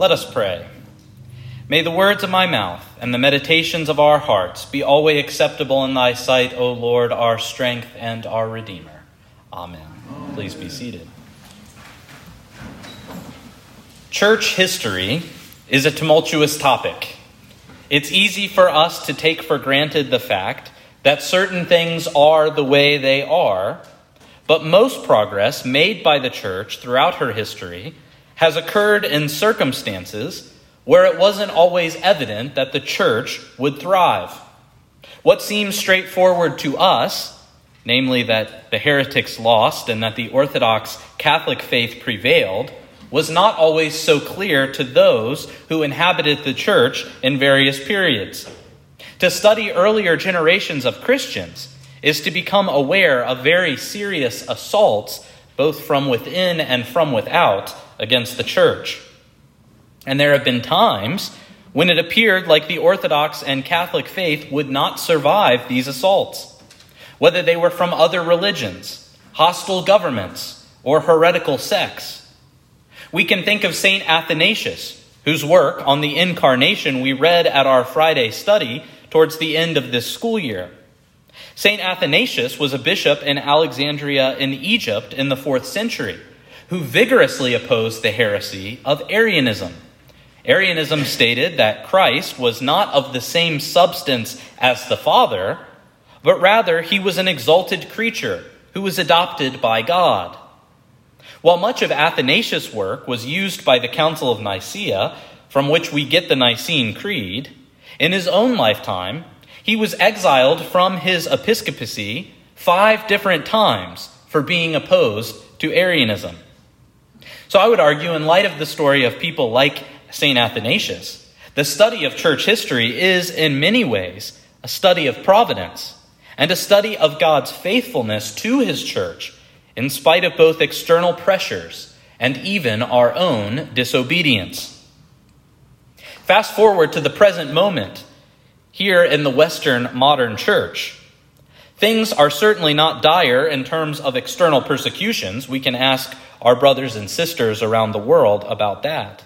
Let us pray. May the words of my mouth and the meditations of our hearts be always acceptable in thy sight, O Lord, our strength and our Redeemer. Amen. Please be seated. Church history is a tumultuous topic. It's easy for us to take for granted the fact that certain things are the way they are, but most progress made by the church throughout her history has occurred in circumstances where it wasn't always evident that the church would thrive. What seems straightforward to us, namely that the heretics lost and that the Orthodox Catholic faith prevailed, was not always so clear to those who inhabited the church in various periods. To study earlier generations of Christians is to become aware of very serious assaults, both from within and from without, against the church. And there have been times when it appeared like the Orthodox and Catholic faith would not survive these assaults, whether they were from other religions, hostile governments, or heretical sects. We can think of St. Athanasius, whose work on the Incarnation we read at our Friday study towards the end of this school year. St. Athanasius was a bishop in Alexandria in Egypt in the fourth century who vigorously opposed the heresy of Arianism. Arianism stated that Christ was not of the same substance as the Father, but rather he was an exalted creature who was adopted by God. While much of Athanasius' work was used by the Council of Nicaea, from which we get the Nicene Creed, in his own lifetime, he was exiled from his episcopacy five different times for being opposed to Arianism. So I would argue, in light of the story of people like St. Athanasius, the study of church history is, in many ways, a study of providence and a study of God's faithfulness to his church in spite of both external pressures and even our own disobedience. Fast forward to the present moment here in the Western modern church. Things are certainly not dire in terms of external persecutions. We can ask our brothers and sisters around the world about that.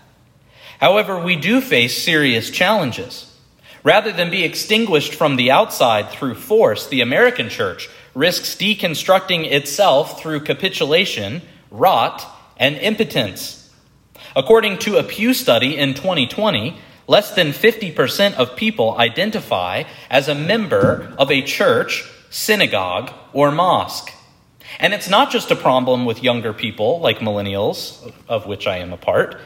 However, we do face serious challenges. Rather than be extinguished from the outside through force, the American church risks deconstructing itself through capitulation, rot, and impotence. According to a Pew study in 2020, less than 50% of people identify as a member of a church, synagogue, or mosque. And it's not just a problem with younger people like millennials, of which I am a part.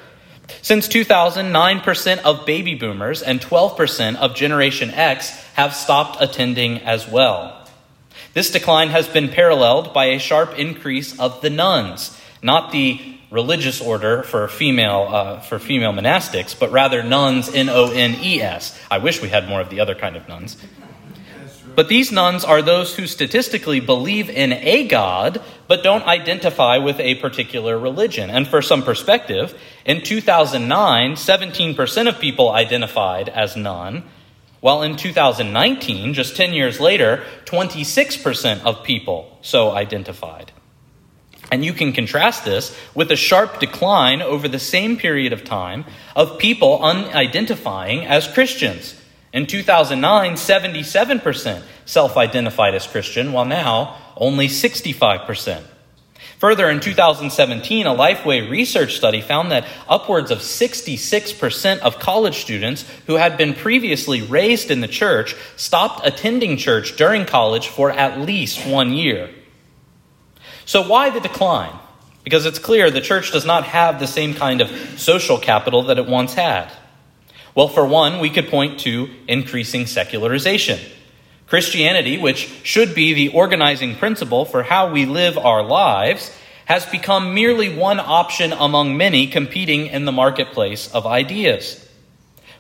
Since 2000, 9% of baby boomers and 12% of Generation X have stopped attending as well. This decline has been paralleled by a sharp increase of the nuns, not the religious order for female uh, for female monastics, but rather nuns, N O N E S. I wish we had more of the other kind of nuns. But these nuns are those who statistically believe in a God, but don't identify with a particular religion. And for some perspective, in 2009, 17% of people identified as none, while in 2019, just 10 years later, 26% of people so identified. And you can contrast this with a sharp decline over the same period of time of people unidentifying as Christians. In 2009, 77% self identified as Christian, while now only 65%. Further, in 2017, a Lifeway research study found that upwards of 66% of college students who had been previously raised in the church stopped attending church during college for at least one year. So, why the decline? Because it's clear the church does not have the same kind of social capital that it once had. Well, for one, we could point to increasing secularization. Christianity, which should be the organizing principle for how we live our lives, has become merely one option among many competing in the marketplace of ideas.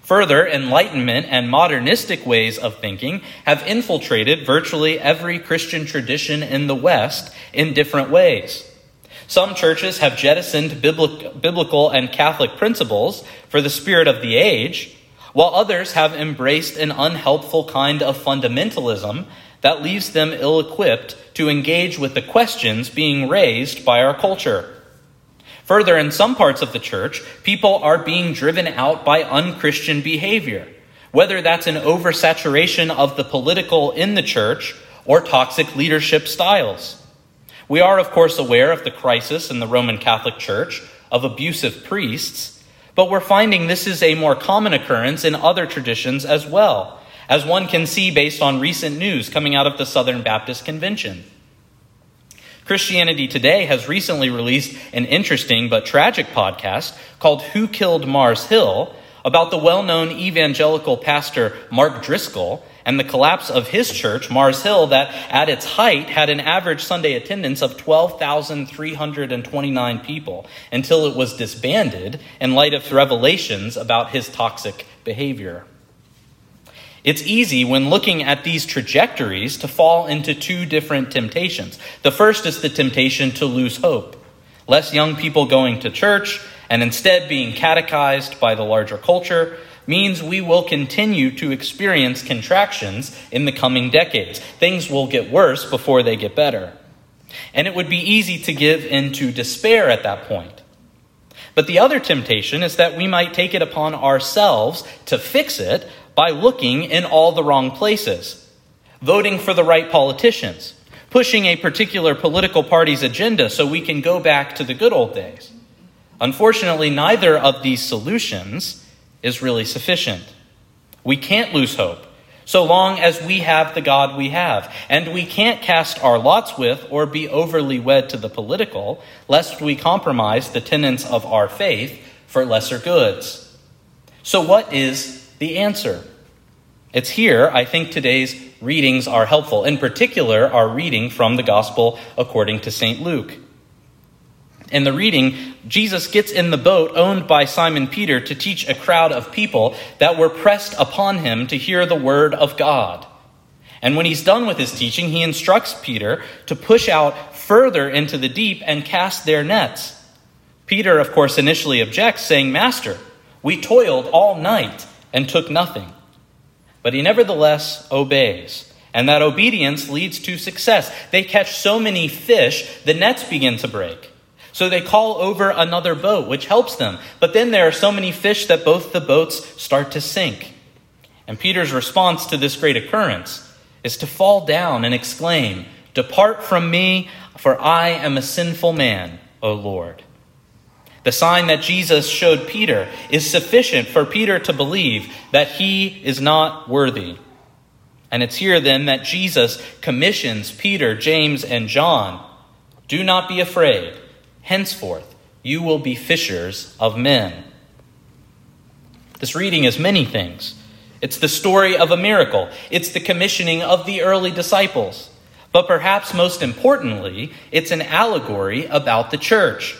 Further, Enlightenment and modernistic ways of thinking have infiltrated virtually every Christian tradition in the West in different ways. Some churches have jettisoned biblical and Catholic principles for the spirit of the age, while others have embraced an unhelpful kind of fundamentalism that leaves them ill equipped to engage with the questions being raised by our culture. Further, in some parts of the church, people are being driven out by unchristian behavior, whether that's an oversaturation of the political in the church or toxic leadership styles. We are, of course, aware of the crisis in the Roman Catholic Church of abusive priests, but we're finding this is a more common occurrence in other traditions as well, as one can see based on recent news coming out of the Southern Baptist Convention. Christianity Today has recently released an interesting but tragic podcast called Who Killed Mars Hill about the well known evangelical pastor Mark Driscoll and the collapse of his church, Mars Hill, that at its height had an average Sunday attendance of 12,329 people until it was disbanded in light of revelations about his toxic behavior. It's easy when looking at these trajectories to fall into two different temptations. The first is the temptation to lose hope. Less young people going to church and instead being catechized by the larger culture means we will continue to experience contractions in the coming decades. Things will get worse before they get better. And it would be easy to give into despair at that point. But the other temptation is that we might take it upon ourselves to fix it by looking in all the wrong places, voting for the right politicians, pushing a particular political party's agenda so we can go back to the good old days. Unfortunately, neither of these solutions is really sufficient. We can't lose hope so long as we have the God we have. And we can't cast our lots with or be overly wed to the political, lest we compromise the tenets of our faith for lesser goods. So, what is the answer. It's here I think today's readings are helpful, in particular, our reading from the Gospel according to St. Luke. In the reading, Jesus gets in the boat owned by Simon Peter to teach a crowd of people that were pressed upon him to hear the word of God. And when he's done with his teaching, he instructs Peter to push out further into the deep and cast their nets. Peter, of course, initially objects, saying, Master, we toiled all night and took nothing. But he nevertheless obeys. And that obedience leads to success. They catch so many fish, the nets begin to break. So they call over another boat, which helps them. But then there are so many fish that both the boats start to sink. And Peter's response to this great occurrence is to fall down and exclaim, Depart from me, for I am a sinful man, O Lord. The sign that Jesus showed Peter is sufficient for Peter to believe that he is not worthy. And it's here then that Jesus commissions Peter, James, and John Do not be afraid. Henceforth, you will be fishers of men. This reading is many things. It's the story of a miracle, it's the commissioning of the early disciples. But perhaps most importantly, it's an allegory about the church.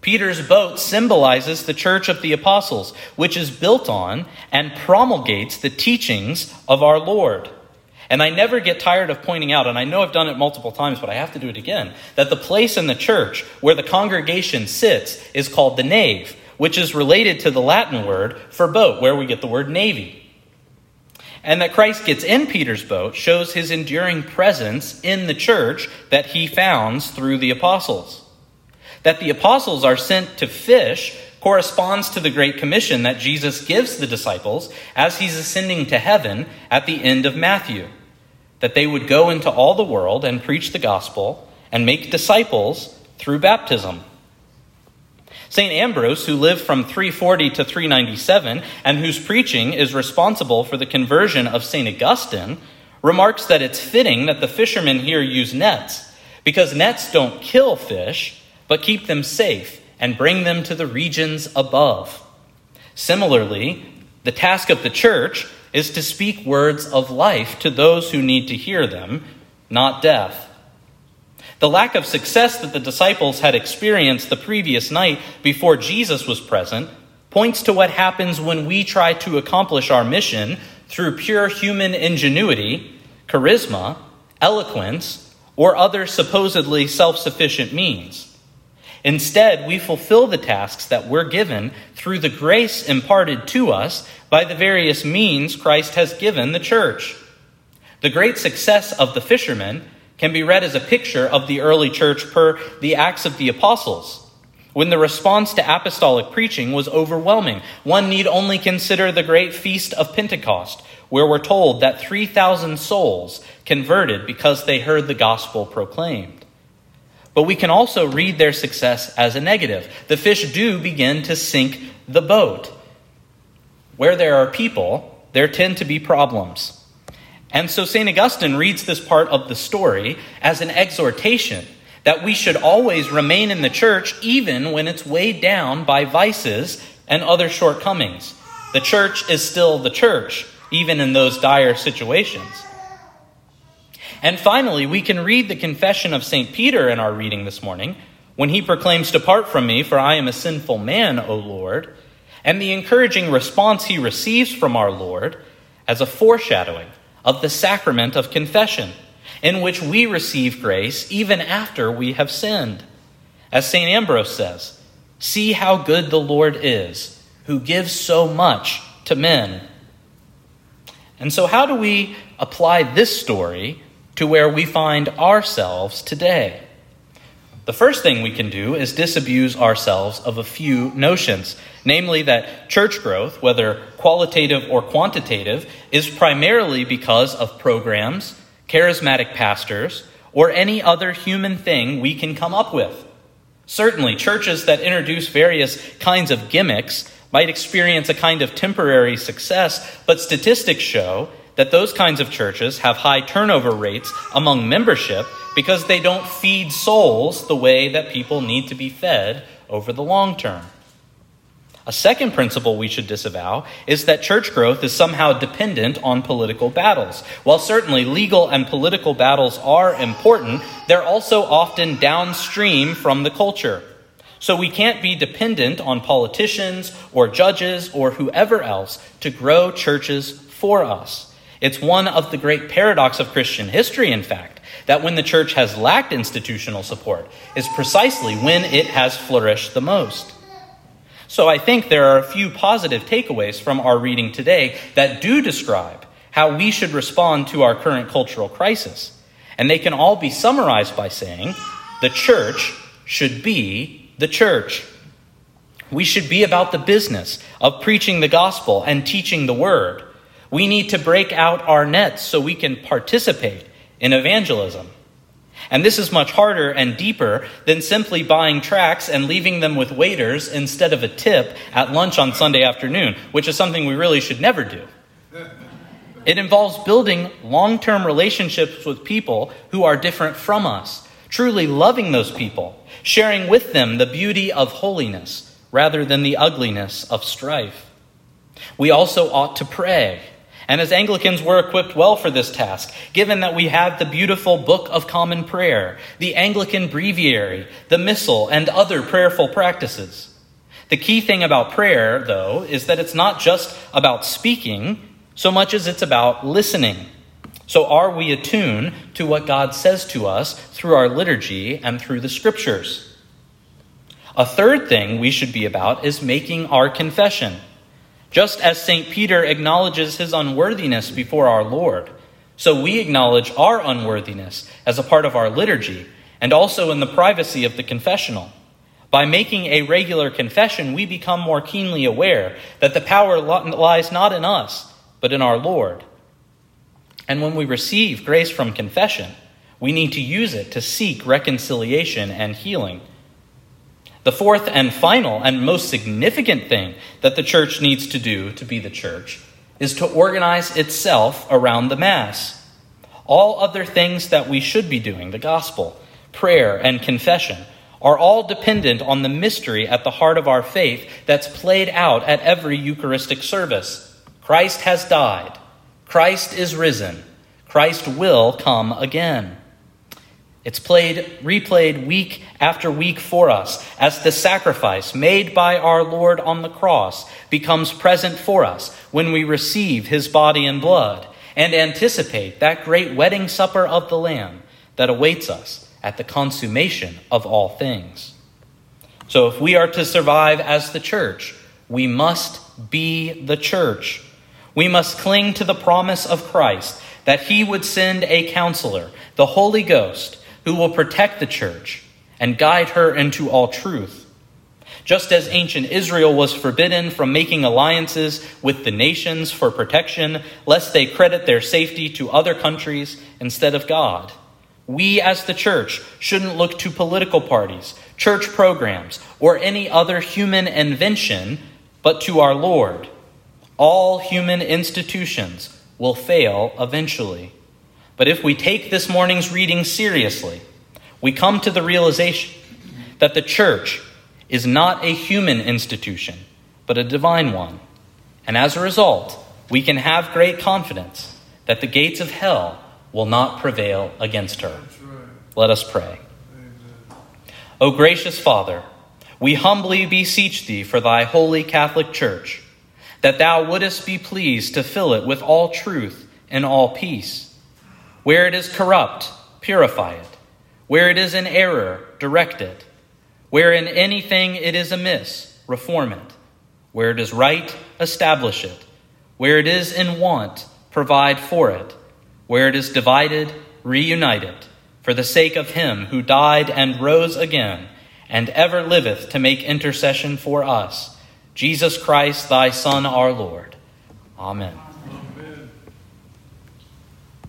Peter's boat symbolizes the church of the apostles, which is built on and promulgates the teachings of our Lord. And I never get tired of pointing out, and I know I've done it multiple times, but I have to do it again, that the place in the church where the congregation sits is called the nave, which is related to the Latin word for boat, where we get the word navy. And that Christ gets in Peter's boat shows his enduring presence in the church that he founds through the apostles. That the apostles are sent to fish corresponds to the Great Commission that Jesus gives the disciples as he's ascending to heaven at the end of Matthew. That they would go into all the world and preach the gospel and make disciples through baptism. St. Ambrose, who lived from 340 to 397 and whose preaching is responsible for the conversion of St. Augustine, remarks that it's fitting that the fishermen here use nets because nets don't kill fish, but keep them safe and bring them to the regions above. Similarly, the task of the church is to speak words of life to those who need to hear them, not death. The lack of success that the disciples had experienced the previous night before Jesus was present points to what happens when we try to accomplish our mission through pure human ingenuity, charisma, eloquence, or other supposedly self sufficient means. Instead, we fulfill the tasks that we're given through the grace imparted to us by the various means Christ has given the church. The great success of the fishermen can be read as a picture of the early church per the Acts of the Apostles. when the response to apostolic preaching was overwhelming. One need only consider the great feast of Pentecost, where we're told that 3,000 souls converted because they heard the gospel proclaimed. But we can also read their success as a negative. The fish do begin to sink the boat. Where there are people, there tend to be problems. And so St. Augustine reads this part of the story as an exhortation that we should always remain in the church even when it's weighed down by vices and other shortcomings. The church is still the church, even in those dire situations. And finally, we can read the confession of St. Peter in our reading this morning when he proclaims, Depart from me, for I am a sinful man, O Lord, and the encouraging response he receives from our Lord as a foreshadowing of the sacrament of confession, in which we receive grace even after we have sinned. As St. Ambrose says, See how good the Lord is, who gives so much to men. And so, how do we apply this story to where we find ourselves today? The first thing we can do is disabuse ourselves of a few notions, namely that church growth, whether qualitative or quantitative, is primarily because of programs, charismatic pastors, or any other human thing we can come up with. Certainly, churches that introduce various kinds of gimmicks might experience a kind of temporary success, but statistics show that those kinds of churches have high turnover rates among membership because they don't feed souls the way that people need to be fed over the long term. A second principle we should disavow is that church growth is somehow dependent on political battles. While certainly legal and political battles are important, they're also often downstream from the culture. So we can't be dependent on politicians or judges or whoever else to grow churches for us. It's one of the great paradox of Christian history, in fact, that when the church has lacked institutional support is precisely when it has flourished the most. So I think there are a few positive takeaways from our reading today that do describe how we should respond to our current cultural crisis. And they can all be summarized by saying the church should be the church. We should be about the business of preaching the gospel and teaching the word. We need to break out our nets so we can participate in evangelism. And this is much harder and deeper than simply buying tracts and leaving them with waiters instead of a tip at lunch on Sunday afternoon, which is something we really should never do. It involves building long term relationships with people who are different from us, truly loving those people, sharing with them the beauty of holiness rather than the ugliness of strife. We also ought to pray and as Anglicans, we're equipped well for this task, given that we have the beautiful Book of Common Prayer, the Anglican Breviary, the Missal, and other prayerful practices. The key thing about prayer, though, is that it's not just about speaking so much as it's about listening. So, are we attuned to what God says to us through our liturgy and through the scriptures? A third thing we should be about is making our confession. Just as St. Peter acknowledges his unworthiness before our Lord, so we acknowledge our unworthiness as a part of our liturgy and also in the privacy of the confessional. By making a regular confession, we become more keenly aware that the power lies not in us, but in our Lord. And when we receive grace from confession, we need to use it to seek reconciliation and healing. The fourth and final and most significant thing that the church needs to do to be the church is to organize itself around the Mass. All other things that we should be doing, the gospel, prayer, and confession, are all dependent on the mystery at the heart of our faith that's played out at every Eucharistic service. Christ has died. Christ is risen. Christ will come again. It's played, replayed week after week for us as the sacrifice made by our Lord on the cross becomes present for us when we receive his body and blood and anticipate that great wedding supper of the Lamb that awaits us at the consummation of all things. So, if we are to survive as the church, we must be the church. We must cling to the promise of Christ that he would send a counselor, the Holy Ghost who will protect the church and guide her into all truth. Just as ancient Israel was forbidden from making alliances with the nations for protection, lest they credit their safety to other countries instead of God. We, as the church, shouldn't look to political parties, church programs, or any other human invention, but to our Lord. All human institutions will fail eventually. But if we take this morning's reading seriously, we come to the realization that the church is not a human institution, but a divine one. And as a result, we can have great confidence that the gates of hell will not prevail against her. Let us pray. O gracious Father, we humbly beseech thee for thy holy Catholic Church, that thou wouldest be pleased to fill it with all truth and all peace. Where it is corrupt, purify it. Where it is in error, direct it. Where in anything it is amiss, reform it. Where it is right, establish it. Where it is in want, provide for it where it is divided, reunite it, for the sake of him who died and rose again, and ever liveth to make intercession for us, Jesus Christ, thy Son, our Lord. Amen.